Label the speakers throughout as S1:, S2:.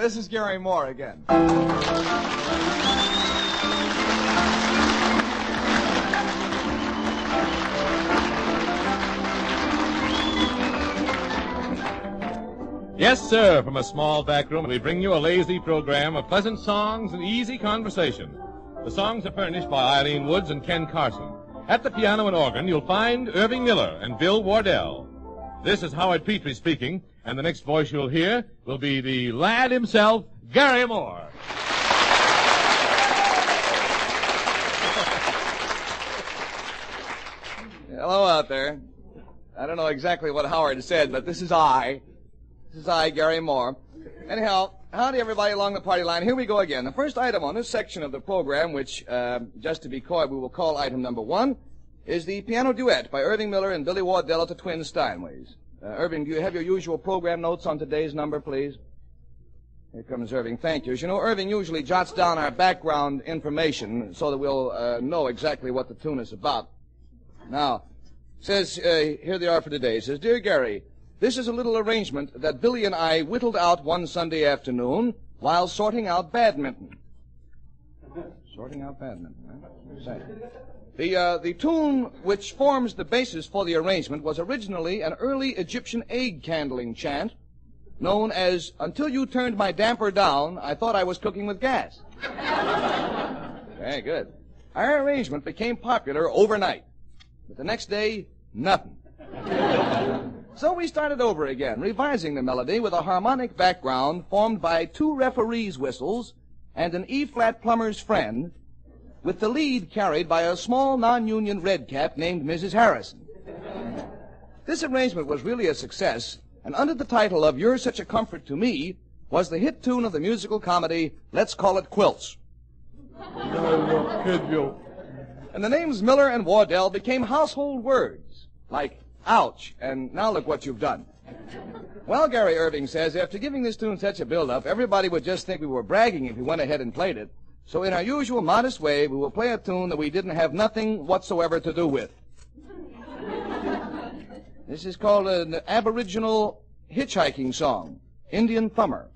S1: This is Garry Moore again.
S2: Yes, sir. From a small back room, we bring you a lazy program of pleasant songs and easy conversation. The songs are furnished by Eileen Woods and Ken Carson. At the piano and organ, you'll find Irving Miller and Bill Wardell. This is Howard Petrie speaking, and the next voice you'll hear will be the lad himself, Garry Moore.
S1: Hello out there. I don't know exactly what Howard said, but this is I. This is I, Garry Moore. Anyhow, howdy everybody along the party line. Here we go again. The first item on this section of the program, which, uh, just to be coy, we will call item number one, is the piano duet by Irving Miller and Billy Wardell at the Twin Steinways. Uh, Irving, do you have your usual program notes on today's number, please? Here comes Irving. Thank you. As you know, Irving usually jots down our background information so that we'll uh, know exactly what the tune is about. Now, says, uh, here they are for today. Says, Dear Garry, this is a little arrangement that Billy and I whittled out one Sunday afternoon while sorting out badminton. Sorting out badminton, huh? The, uh, the tune which forms the basis for the arrangement was originally an early Egyptian egg candling chant known as Until You Turned My Damper Down, I Thought I Was Cooking with Gas. Very good. Our arrangement became popular overnight. But the next day, nothing. so we started over again, revising the melody with a harmonic background formed by two referees' whistles and an E-flat plumber's friend, with the lead carried by a small non-union redcap named Mrs. Harrison. This arrangement was really a success, and under the title of You're Such a Comfort to Me was the hit tune of the musical comedy Let's Call It Quilts. And the names Miller and Wardell became household words, like ouch, and now look what you've done. Well, Garry Irving says after giving this tune such a build-up, everybody would just think we were bragging if we went ahead and played it. So in our usual modest way, we will play a tune that we didn't have nothing whatsoever to do with. This is called an Aboriginal hitchhiking song, Indian Thumber.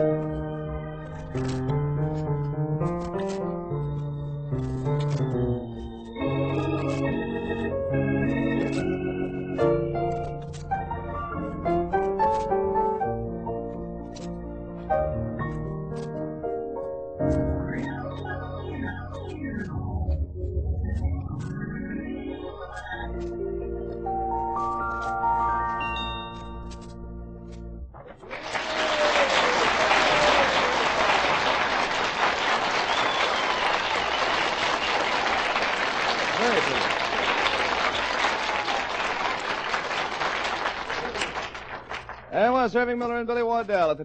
S1: Música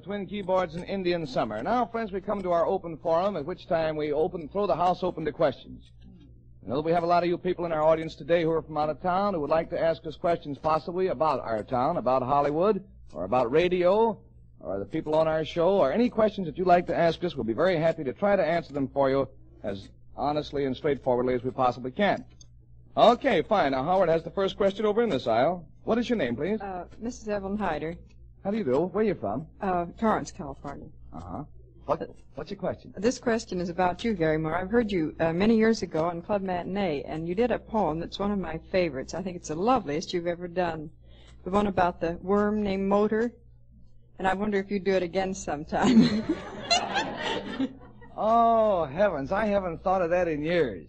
S1: Twin Keyboards in Indian Summer. Now, friends, we come to our open forum, at which time we open, throw the house open to questions. I know that we have a lot of you people in our audience today who are from out of town who would like to ask us questions possibly about our town, about Hollywood, or about radio, or the people on our show, or any questions that you'd like to ask us. We'll be very happy to try to answer them for you as honestly and straightforwardly as we possibly can. Okay, fine. Now, Howard has the first question over in this aisle. What is your name, please?
S3: Uh, Mrs. Evelyn Hyder,
S1: How do you do? Where are you from?
S3: uh, Torrance, California.
S1: Uh-huh. What, what's your question?
S3: This question is about you, Garry Moore. I've heard you uh, many years ago on Club Matinee, and you did a poem that's one of my favorites. I think it's the loveliest you've ever done. The one about the worm named Motor. And I wonder if you'd do it again sometime.
S1: Oh, heavens, I haven't thought of that in years.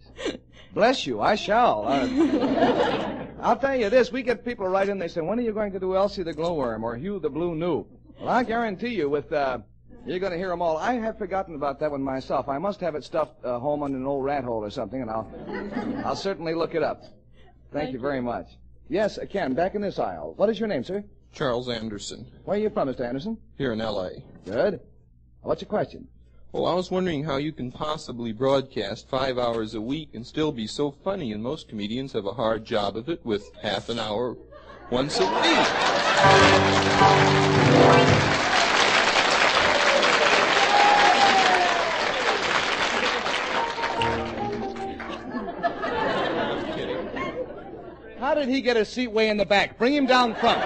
S1: Bless you, I shall. Uh, I'll tell you this, we get people right in, they say, when are you going to do Elsie the Glowworm or Hugh the Blue Noob? Well, I guarantee you with, uh, you're going to hear them all. I have forgotten about that one myself. I must have it stuffed uh, home in an old rat hole or something, and I'll, I'll certainly look it up. Thank, you very much. Yes, uh, Ken, back in this aisle. What is your name, sir?
S4: Charles Anderson,
S1: Where are you from, Mr. Anderson?
S4: here in L.A.
S1: Good. What's your question?
S4: Well, I was wondering how you can possibly broadcast five hours a week and still be so funny, and most comedians have a hard job of it with half an hour once a week.
S1: How did he get a seat way in the back? Bring him down front.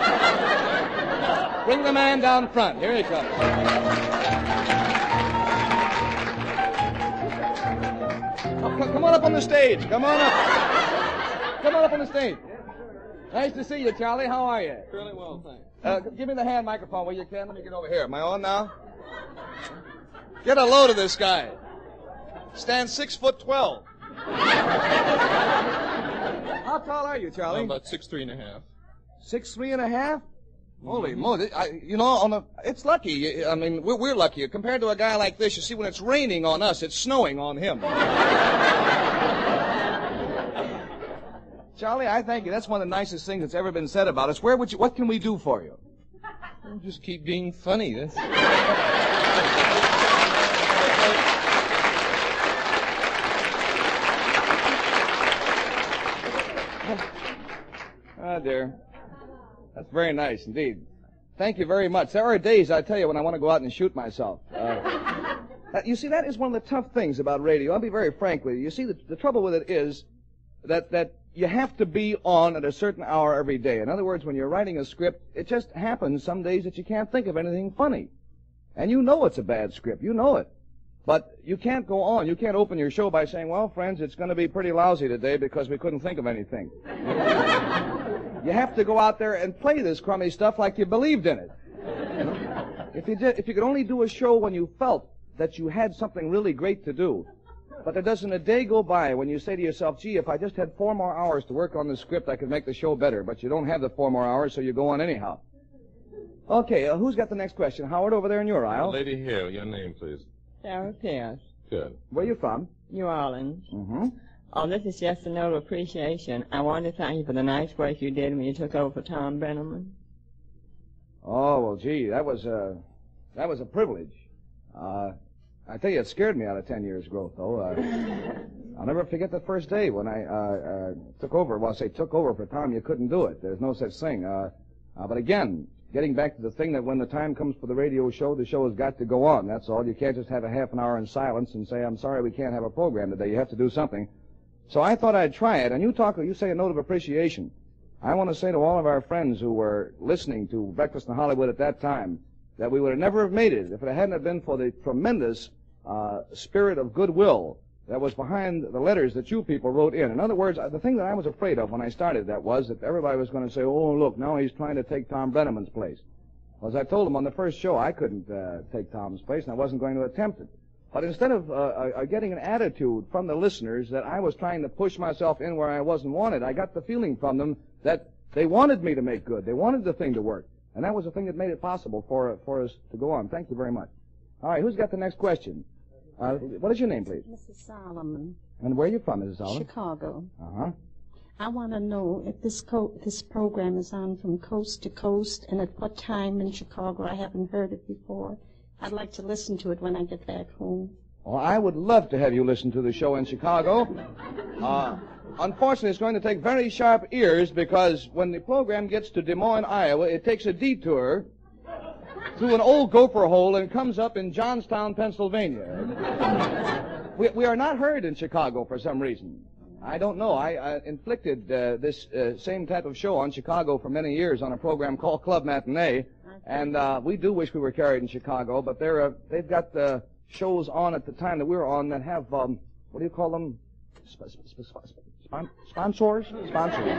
S1: Bring the man down front. Here he comes. On up on the stage. Come on up. Come on up on the stage. Nice to see you, Charlie. How are you?
S4: Fairly well, thanks.
S1: Uh, give me the hand microphone, will you, Ken? Let me get over here. Am I on now? Get a load of this guy. Stands six foot twelve. How tall are you, Charlie?
S4: I'm about six three and a half.
S1: Six three and a half. Holy moly! I, you know, on the it's lucky. I mean, we're, we're lucky compared to a guy like this. You see, when it's raining on us, it's snowing on him. Charlie, I thank you. That's one of the nicest things that's ever been said about us. Where would you? What can we do for you?
S4: Just keep being funny. That's
S1: Ah, dear. That's very nice indeed. Thank you very much. There are days, I tell you, when I want to go out and shoot myself. Uh, you see, that is one of the tough things about radio. I'll be very frank with you. You see, the, the trouble with it is that, that you have to be on at a certain hour every day. In other words, when you're writing a script, it just happens some days that you can't think of anything funny. And you know it's a bad script. You know it. But you can't go on. You can't open your show by saying, well, friends, it's going to be pretty lousy today because we couldn't think of anything. You have to go out there and play this crummy stuff like you believed in it. If you did, if you could only do a show when you felt that you had something really great to do, but there doesn't a day go by when you say to yourself, gee, if I just had four more hours to work on the script, I could make the show better. But you don't have the four more hours, so you go on anyhow. Okay, uh, who's got the next question? Howard over there in your
S2: The
S1: aisle.
S2: lady here, your name, please.
S5: Sarah Pierce,
S2: Good.
S1: Where you from?
S5: New Orleans.
S1: Mm-hmm.
S5: Oh, this is just a note of appreciation. I want to thank you for the nice work you did when you took over for Tom Breneman.
S1: Oh well, gee, that was a that was a privilege. Uh, I tell you, it scared me out of ten years' growth, though. Uh, I'll never forget the first day when I uh, uh, took over. Well, I say took over for Tom. You couldn't do it. There's no such thing. Uh, uh, but again, getting back to the thing that when the time comes for the radio show, the show has got to go on. That's all. You can't just have a half an hour in silence and say, "I'm sorry, we can't have a program today." You have to do something. So I thought I'd try it. And you talk, you say a note of appreciation. I want to say to all of our friends who were listening to Breakfast in Hollywood at that time that we would have never have made it if it hadn't been for the tremendous uh, spirit of goodwill that was behind the letters that you people wrote in. In other words, uh, the thing that I was afraid of when I started that was that everybody was going to say, "Oh, look, now he's trying to take Tom Breneman's place." Well, as I told him on the first show, I couldn't uh, take Tom's place, and I wasn't going to attempt it. But instead of uh, uh, getting an attitude from the listeners that I was trying to push myself in where I wasn't wanted, I got the feeling from them that they wanted me to make good. They wanted the thing to work. And that was the thing that made it possible for, for us to go on. Thank you very much. All right, who's got the next question? Uh, what is your name, please?
S6: Mrs. Solomon,
S1: And where are you from, Mrs. Solomon?
S6: Chicago.
S1: Uh-huh.
S6: I want to know if this co- this program is on from coast to coast and at what time in Chicago. I haven't heard it before. I'd like to listen to it when I get back home.
S1: Well, I would love to have you listen to the show in Chicago. Uh, unfortunately, it's going to take very sharp ears because when the program gets to Des Moines, Iowa, it takes a detour through an old gopher hole and comes up in Johnstown, Pennsylvania. we, we are not heard in Chicago for some reason. I don't know. I, I inflicted uh, this uh, same type of show on Chicago for many years on a program called Club Matinee, and uh, we do wish we were carried in Chicago, but they're uh, they've got the shows on at the time that we're on that have um, what do you call them? Sp- sp- sp- sp- spon- sponsors? Sponsors.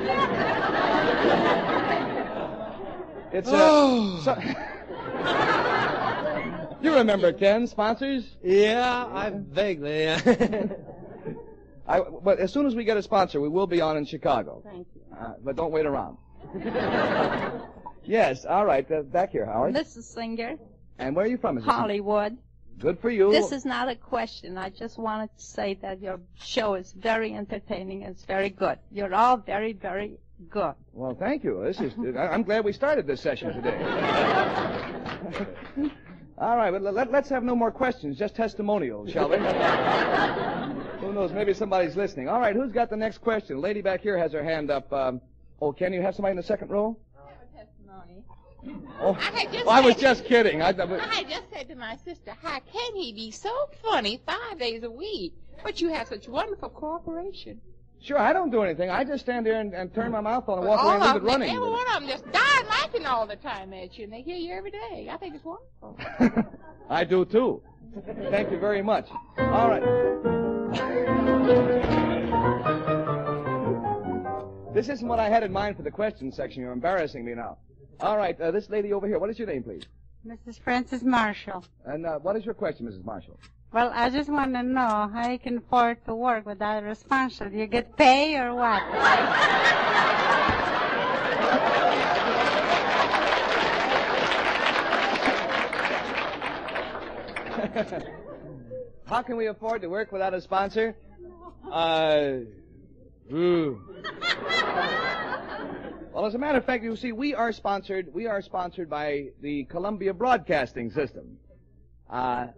S1: it's uh, so- you remember Ken sponsors?
S7: Yeah, I vaguely.
S1: I, but as soon as we get a sponsor, we will be on in Chicago.
S6: Thank you.
S1: Uh, but don't wait around. Yes, all right. Uh, back here, Howard.
S8: Mrs. Singer,
S1: And where are you from, Mrs.
S8: Hollywood.
S1: Good for you.
S8: This is not a question. I just wanted to say that your show is very entertaining and it's very good. You're all very, very good.
S1: Well, thank you. This is. I- I'm glad we started this session today. all right, but let, us have no more questions. Just testimonials, shall we? Who knows? Maybe somebody's listening. All right, who's got the next question? Lady back here has her hand up. Um, oh, can you have somebody in the second row?
S9: Testimony.
S1: Oh,
S9: I just
S1: well, I was just kidding. I, I,
S9: just said to my sister, how can he be so funny five days a week? But you have such wonderful cooperation.
S1: sure, I don't do anything. I just stand there and, and turn my mouth on and walk away and leave it running.
S9: every one of them just died laughing all the time at you, and they hear you every day. I think it's wonderful.
S1: I do too. Thank you very much. All right. This isn't what I had in mind for the question section. You're embarrassing me now. All right, uh, this lady over here. What is your name, please?
S10: Mrs. Francis Marshall.
S1: And uh, what is your question, Mrs. Marshall?
S10: Well, I just want to know how you can afford to work without a responsible. Do you get pay or what?
S1: How can we afford to work without a sponsor? Uh, ooh. Well, as a matter of fact, you see, we are sponsored. We are sponsored by the Columbia Broadcasting System. Uh,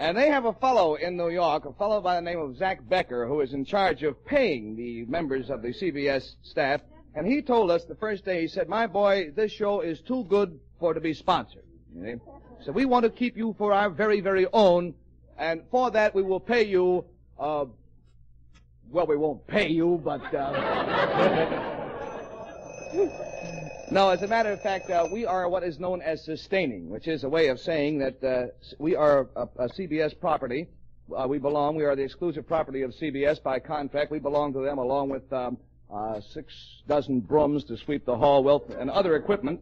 S1: and they have a fellow in New York, a fellow by the name of Zach Becker, who is in charge of paying the members of the CBS staff. And he told us the first day, he said, "My boy, this show is too good for to be sponsored." You see? So we want to keep you for our very, very own, and for that we will pay you. Uh, well, we won't pay you, but. Uh, No, as a matter of fact, uh, we are what is known as sustaining, which is a way of saying that uh, we are a, a CBS property. Uh, we belong, we are the exclusive property of CBS by contract. We belong to them along with um, uh, six dozen brooms to sweep the hall, wealth, and other equipment.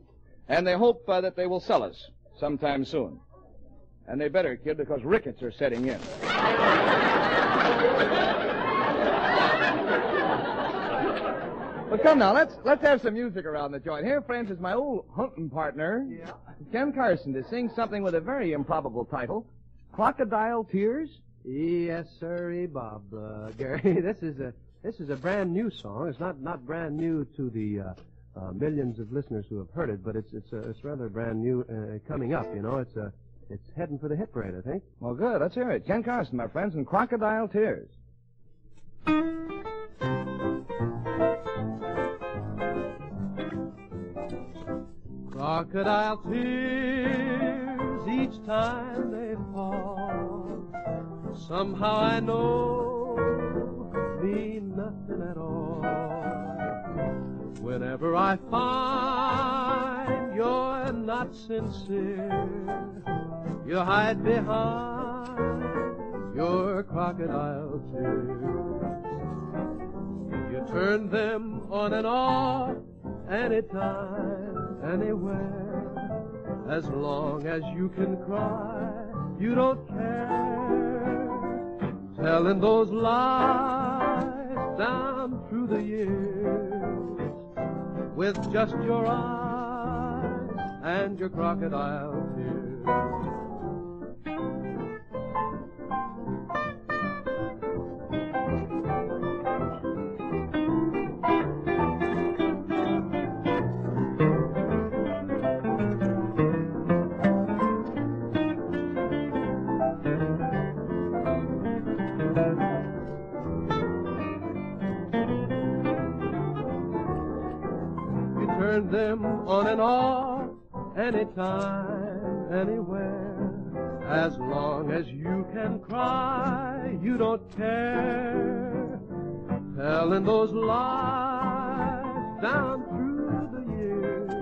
S1: And they hope uh, that they will sell us sometime soon. And they better, kid, because rickets are setting in. But come now, let's let's have some music around the joint. Here, friends, is my old hunting partner, Ken Carson, to sing something with a very improbable title, "Crocodile Tears."
S7: yes, sir, Bob. Uh, Garry, this is a this is a brand new song. It's not not brand new to the uh, uh, millions of listeners who have heard it, but it's it's uh, it's rather brand new uh, coming up. You know, it's uh, it's heading for the hit parade, I think.
S1: Well, good. Let's hear it. Ken Carson, my friends, and "Crocodile Tears."
S7: Crocodile tears each time they fall. Somehow I know mean nothing at all. Whenever I find you're not sincere, you hide behind your crocodile tears. You turn them on and off anytime, anywhere. As long as you can cry, you don't care. Telling those lies down through the years with just your eyes and your crocodile tears. Anytime, anywhere. As long as you can cry, you don't care. Telling those lies down through the years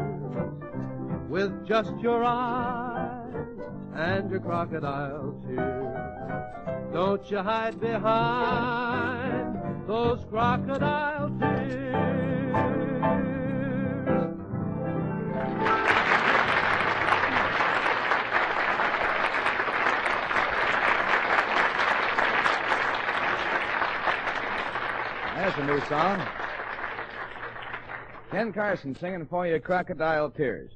S7: with just your eyes and your crocodile tears. Don't you hide behind those crocodile tears.
S1: That's a new song. Ken Carson singing for you Crocodile Tears.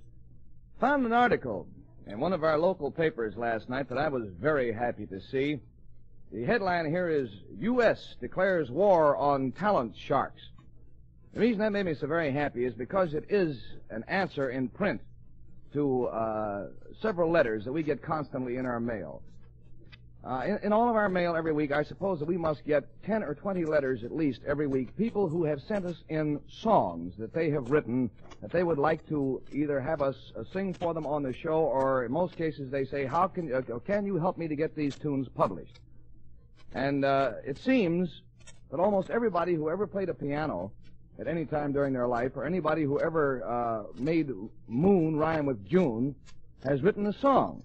S1: Found an article in one of our local papers last night that I was very happy to see. The headline here is U.S. declares war on talent sharks. The reason that made me so very happy is because it is an answer in print to uh, several letters that we get constantly in our mail. Uh, in, in all of our mail every week, I suppose that we must get 10 or 20 letters at least every week. People who have sent us in songs that they have written that they would like to either have us uh, sing for them on the show, or in most cases they say, "How can uh, can you help me to get these tunes published?" And uh, it seems that almost everybody who ever played a piano at any time during their life, or anybody who ever uh, made moon rhyme with June, has written a song.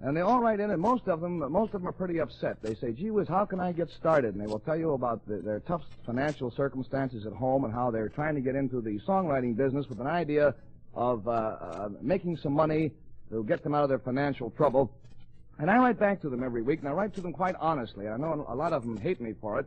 S1: And they all write in, and most of them, most of them are pretty upset. They say, "Gee whiz, how can I get started?" And they will tell you about the, their tough financial circumstances at home and how they're trying to get into the songwriting business with an idea of uh, uh, making some money to get them out of their financial trouble. And I write back to them every week, and I write to them quite honestly. I know a lot of them hate me for it,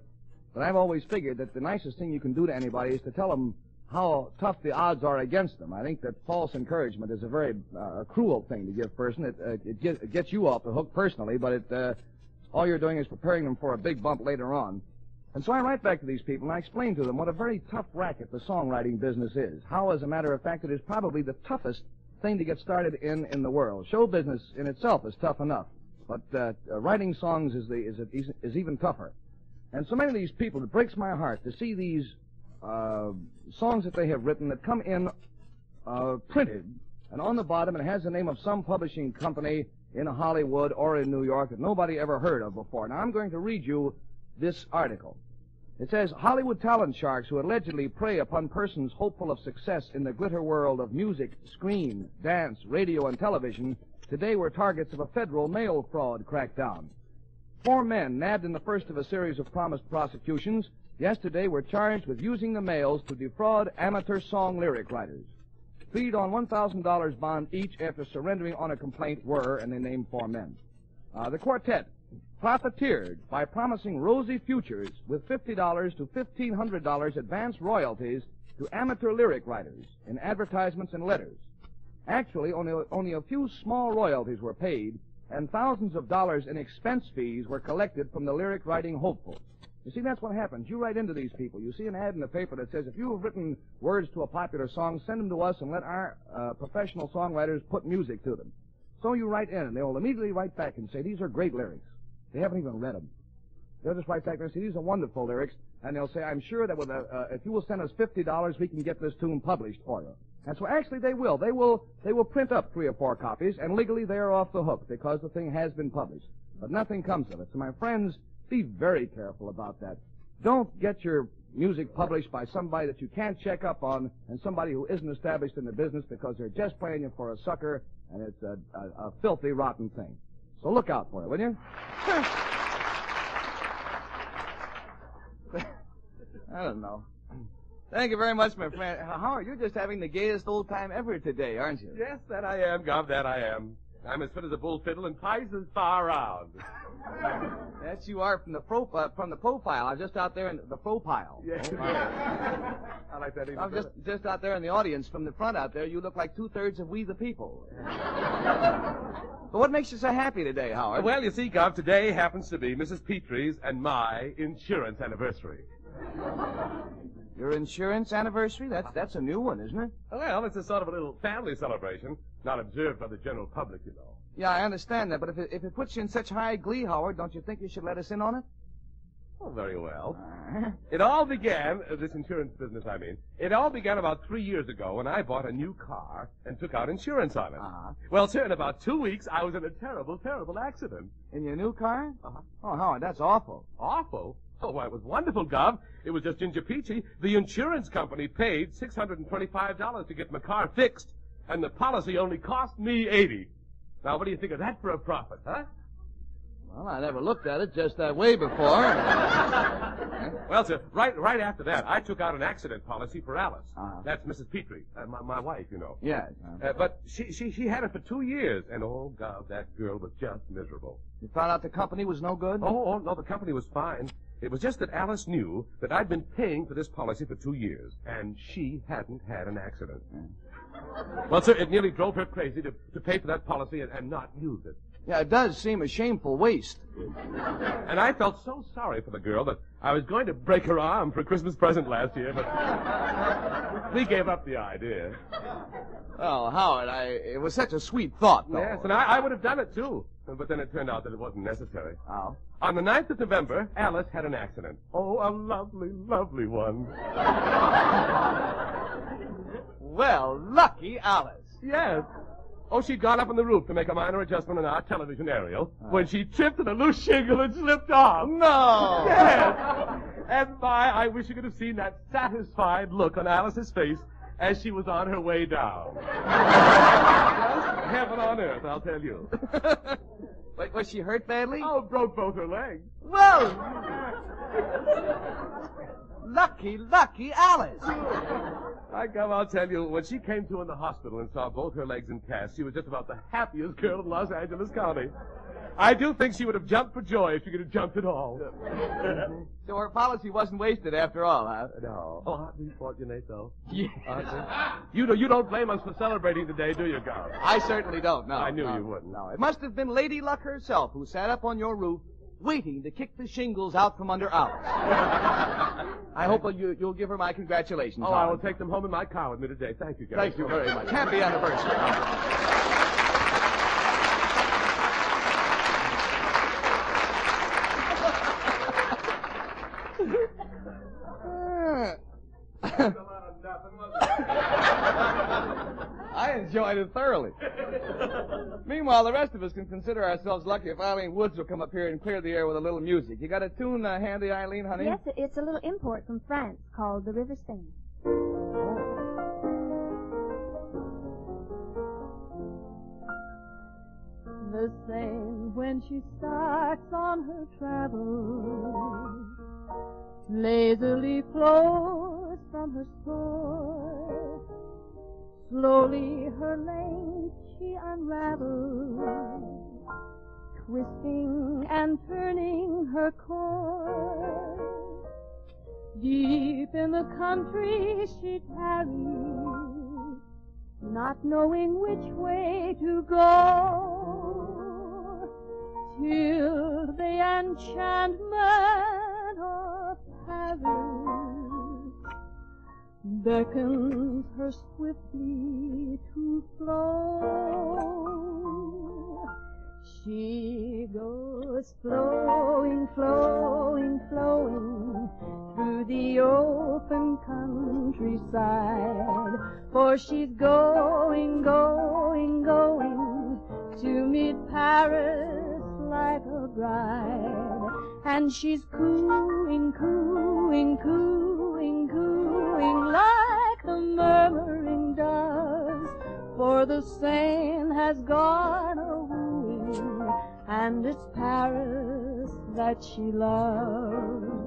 S1: but I've always figured that the nicest thing you can do to anybody is to tell them how tough the odds are against them. I think that false encouragement is a very uh, cruel thing to give a person. It, uh, it, get, it, gets you off the hook personally, but it, uh, all you're doing is preparing them for a big bump later on. And so I write back to these people and I explain to them what a very tough racket the songwriting business is. How, as a matter of fact, it is probably the toughest thing to get started in in the world. Show business in itself is tough enough, but uh, writing songs is, the, is, is even tougher. And so many of these people, it breaks my heart to see these uh, songs that they have written that come in uh, printed, and on the bottom it has the name of some publishing company in Hollywood or in New York that nobody ever heard of before. Now I'm going to read you this article. It says Hollywood talent sharks who allegedly prey upon persons hopeful of success in the glitter world of music, screen, dance, radio, and television today were targets of a federal mail fraud crackdown. Four men, nabbed in the first of a series of promised prosecutions, yesterday were charged with using the mails to defraud amateur song lyric writers. Plead on $1,000 bond each after surrendering on a complaint were, and they named four men. Uh, the quartet profiteered by promising rosy futures with $50 to $1,500 advance royalties to amateur lyric writers in advertisements and letters. Actually, only, only a few small royalties were paid, and thousands of dollars in expense fees were collected from the lyric writing hopefuls. You see, that's what happens. You write into these people. You see an ad in the paper that says, if you have written words to a popular song, send them to us and let our uh, professional songwriters put music to them. So you write in, and they'll immediately write back and say, these are great lyrics. They haven't even read them. They'll just write back and say, these are wonderful lyrics, and they'll say, I'm sure that with a, uh, if you will send us $50, we can get this tune published for you. And so actually they will. They will, they will print up three or four copies, and legally they are off the hook because the thing has been published. But nothing comes of it. So my friends, be very careful about that. Don't get your music published by somebody that you can't check up on and somebody who isn't established in the business because they're just playing you for a sucker and it's a, a, a filthy, rotten thing. So look out for it, will you? I don't know. Thank you very much, my friend. Howard, you're just having the gayest old time ever today, aren't you?
S11: Yes, that I am, Gov, that I am. I'm as fit as a bull fiddle and twice as far round.
S1: Yes, you are from the pro uh, from the profile. I'm just out there in the profile.
S11: Yes.
S1: Profile.
S11: I like that even
S1: I'm just
S11: better.
S1: just out there in the audience from the front out there. You look like two thirds of We the People. but what makes you so happy today, Howard?
S11: Well, you see, Gov, today happens to be Mrs. Petrie's and my insurance anniversary.
S1: Your insurance anniversary? That's that's a new one, isn't it?
S11: Well, it's a sort of a little family celebration, not observed by the general public, you know.
S1: Yeah, I understand that. But if it, if it puts you in such high glee, Howard, don't you think you should let us in on it?
S11: Oh, very well. It all began, uh, this insurance business, I mean, it all began about three years ago when I bought a new car and took out insurance on it.
S1: Uh-huh.
S11: Well, sir, in about two weeks, I was in a terrible, terrible accident.
S1: In your new car?
S11: Uh-huh.
S1: Oh, Howard, that's awful.
S11: Awful? Oh, why, it was wonderful, Gov. It was just Ginger Peachy. The insurance company paid $625 to get my car fixed, and the policy only cost me 80 Now, what do you think of that for a profit, huh?
S1: Well, I never looked at it just that way before.
S11: Well, sir, right, right after that, I took out an accident policy for Alice.
S1: Uh-huh.
S11: That's Mrs. Petrie, uh, my, my wife, you know.
S1: yes.
S11: Uh, but she, she, she had it for two years, and oh, God, that girl was just miserable.
S1: You found out the company was no good?
S11: Oh, oh, no, the company was fine. It was just that Alice knew that I'd been paying for this policy for two years, and she hadn't had an accident. Well, sir, it nearly drove her crazy to, to pay for that policy and, and not use it.
S1: Yeah, it does seem a shameful waste.
S11: And I felt so sorry for the girl that I was going to break her arm for a Christmas present last year, but we gave up the idea.
S1: Oh, Howard, I it was such a sweet thought, though.
S11: Yes, and I, I would have done it too. Uh, but then it turned out that it wasn't necessary.
S1: Oh.
S11: On the 9th of November, Alice had an accident. Oh, a lovely, lovely one.
S1: Well, lucky Alice.
S11: Yes. Oh, she'd gone up on the roof to make a minor adjustment in our television aerial uh. when she tripped and a loose shingle and slipped off.
S1: No.
S11: Yes. And my, I wish you could have seen that satisfied look on Alice's face as she was on her way down. Just heaven on earth, I'll tell you.
S1: Wait, was she hurt badly?
S11: Oh, broke both her legs.
S1: Well, lucky, lucky Alice.
S11: I come, I'll tell you, when she came to in the hospital and saw both her legs in cast, she was just about the happiest girl in Los Angeles County. I do think she would have jumped for joy if she could have jumped at all.
S1: So her policy wasn't wasted after all, huh?
S11: no. Oh, aren't we fortunate, though?
S1: Yeah.
S11: Aren't we? You, do, you don't blame us for celebrating today, do you, Garth?
S1: I certainly don't. No.
S11: I knew
S1: no,
S11: you wouldn't.
S1: No, it must have been Lady Luck herself who sat up on your roof, waiting to kick the shingles out from under Alice. I hope you, you'll give her my congratulations.
S11: Oh, I will take them home in my car with me today. Thank you, Garry.
S1: Thank you very much. Happy anniversary. I enjoyed it thoroughly. Meanwhile, the rest of us can consider ourselves lucky if Eileen Woods will come up here and clear the air with a little music. You got a tune uh, handy, Eileen, honey?
S12: Yes, it's a little import from France called the River Seine.
S13: The Seine when she starts on her travels lazily flows from her shore. Slowly her length she unravels, twisting and turning her course. Deep in the country she tarries, not knowing which way to go, till the enchantment Paris beckons her swiftly to flow. She goes flowing, flowing, flowing through the open countryside. For she's going, going, going to meet Paris like a bride. And she's cooing, cooing, cooing, cooing cooing like the murmuring doves. For the Seine has gone a wooing, and it's Paris that she loves.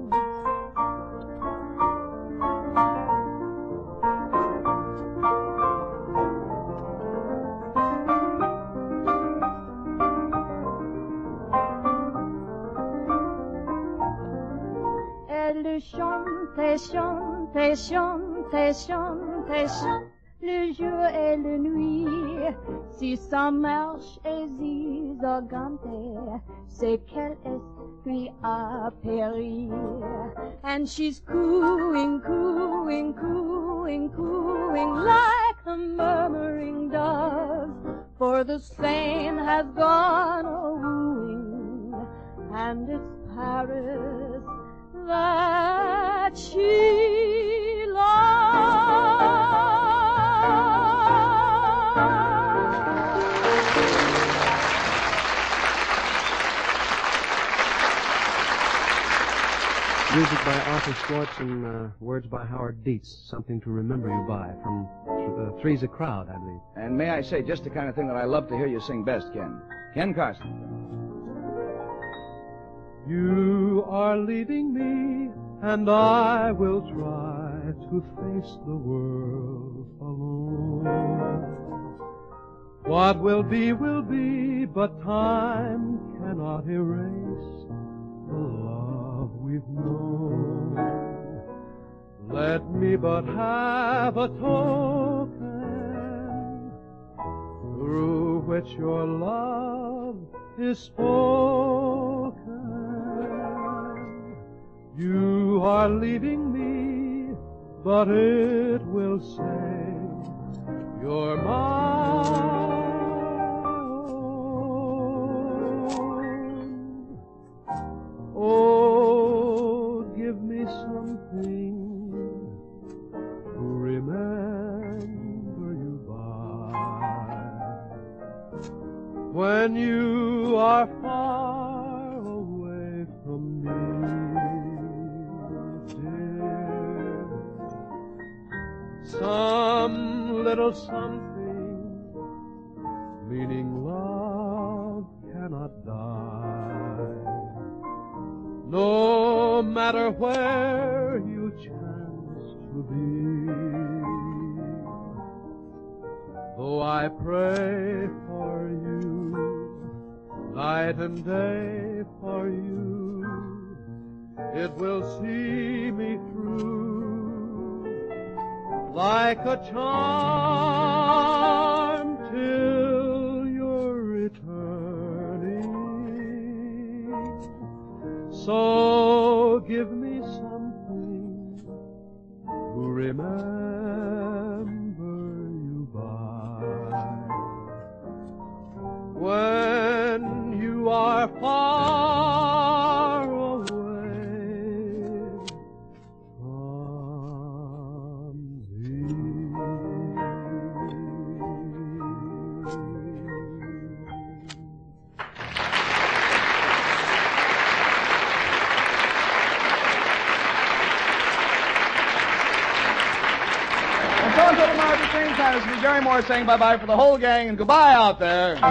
S13: Et et et chante et chante le jour et la nuit. Si sa marche est zigzagante, c'est quel esprit a péri. And she's cooing, cooing, cooing, cooing like a murmuring dove. For the Seine has gone a wooing, and it's Paris that she
S7: Music by Arthur Schwartz and uh, words by Howard Dietz. Something to remember you by from uh, Three's a Crowd, I believe.
S1: And may I say, just the kind of thing that I love to hear you sing best, Ken. Ken Carson.
S7: You are leaving me, and I will try to face the world alone. What will be, will be, but time cannot erase the love we've known. Let me but have a token through which your love is spoken. You are leaving me, but it will say you're mine. So give me something to remember
S1: saying bye-bye for the whole gang and goodbye out there. Join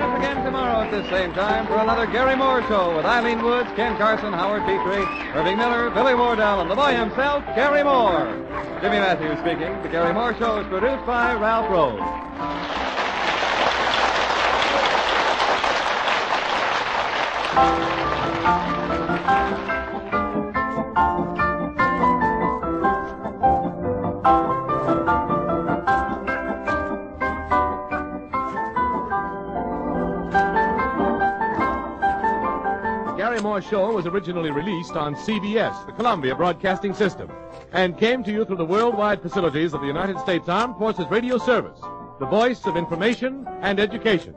S1: us again tomorrow at this same time for another Garry Moore Show with Eileen Woods, Ken Carson, Howard Petrie, Irving Miller, Billy Wardell, and the boy himself, Garry Moore. Jimmy Matthews speaking. The Garry Moore Show is produced by Ralph Rose.
S2: Garry Moore Show was originally released on CBS, the Columbia Broadcasting System, and came to you through the worldwide facilities of the United States Armed Forces Radio Service, the voice of information and education.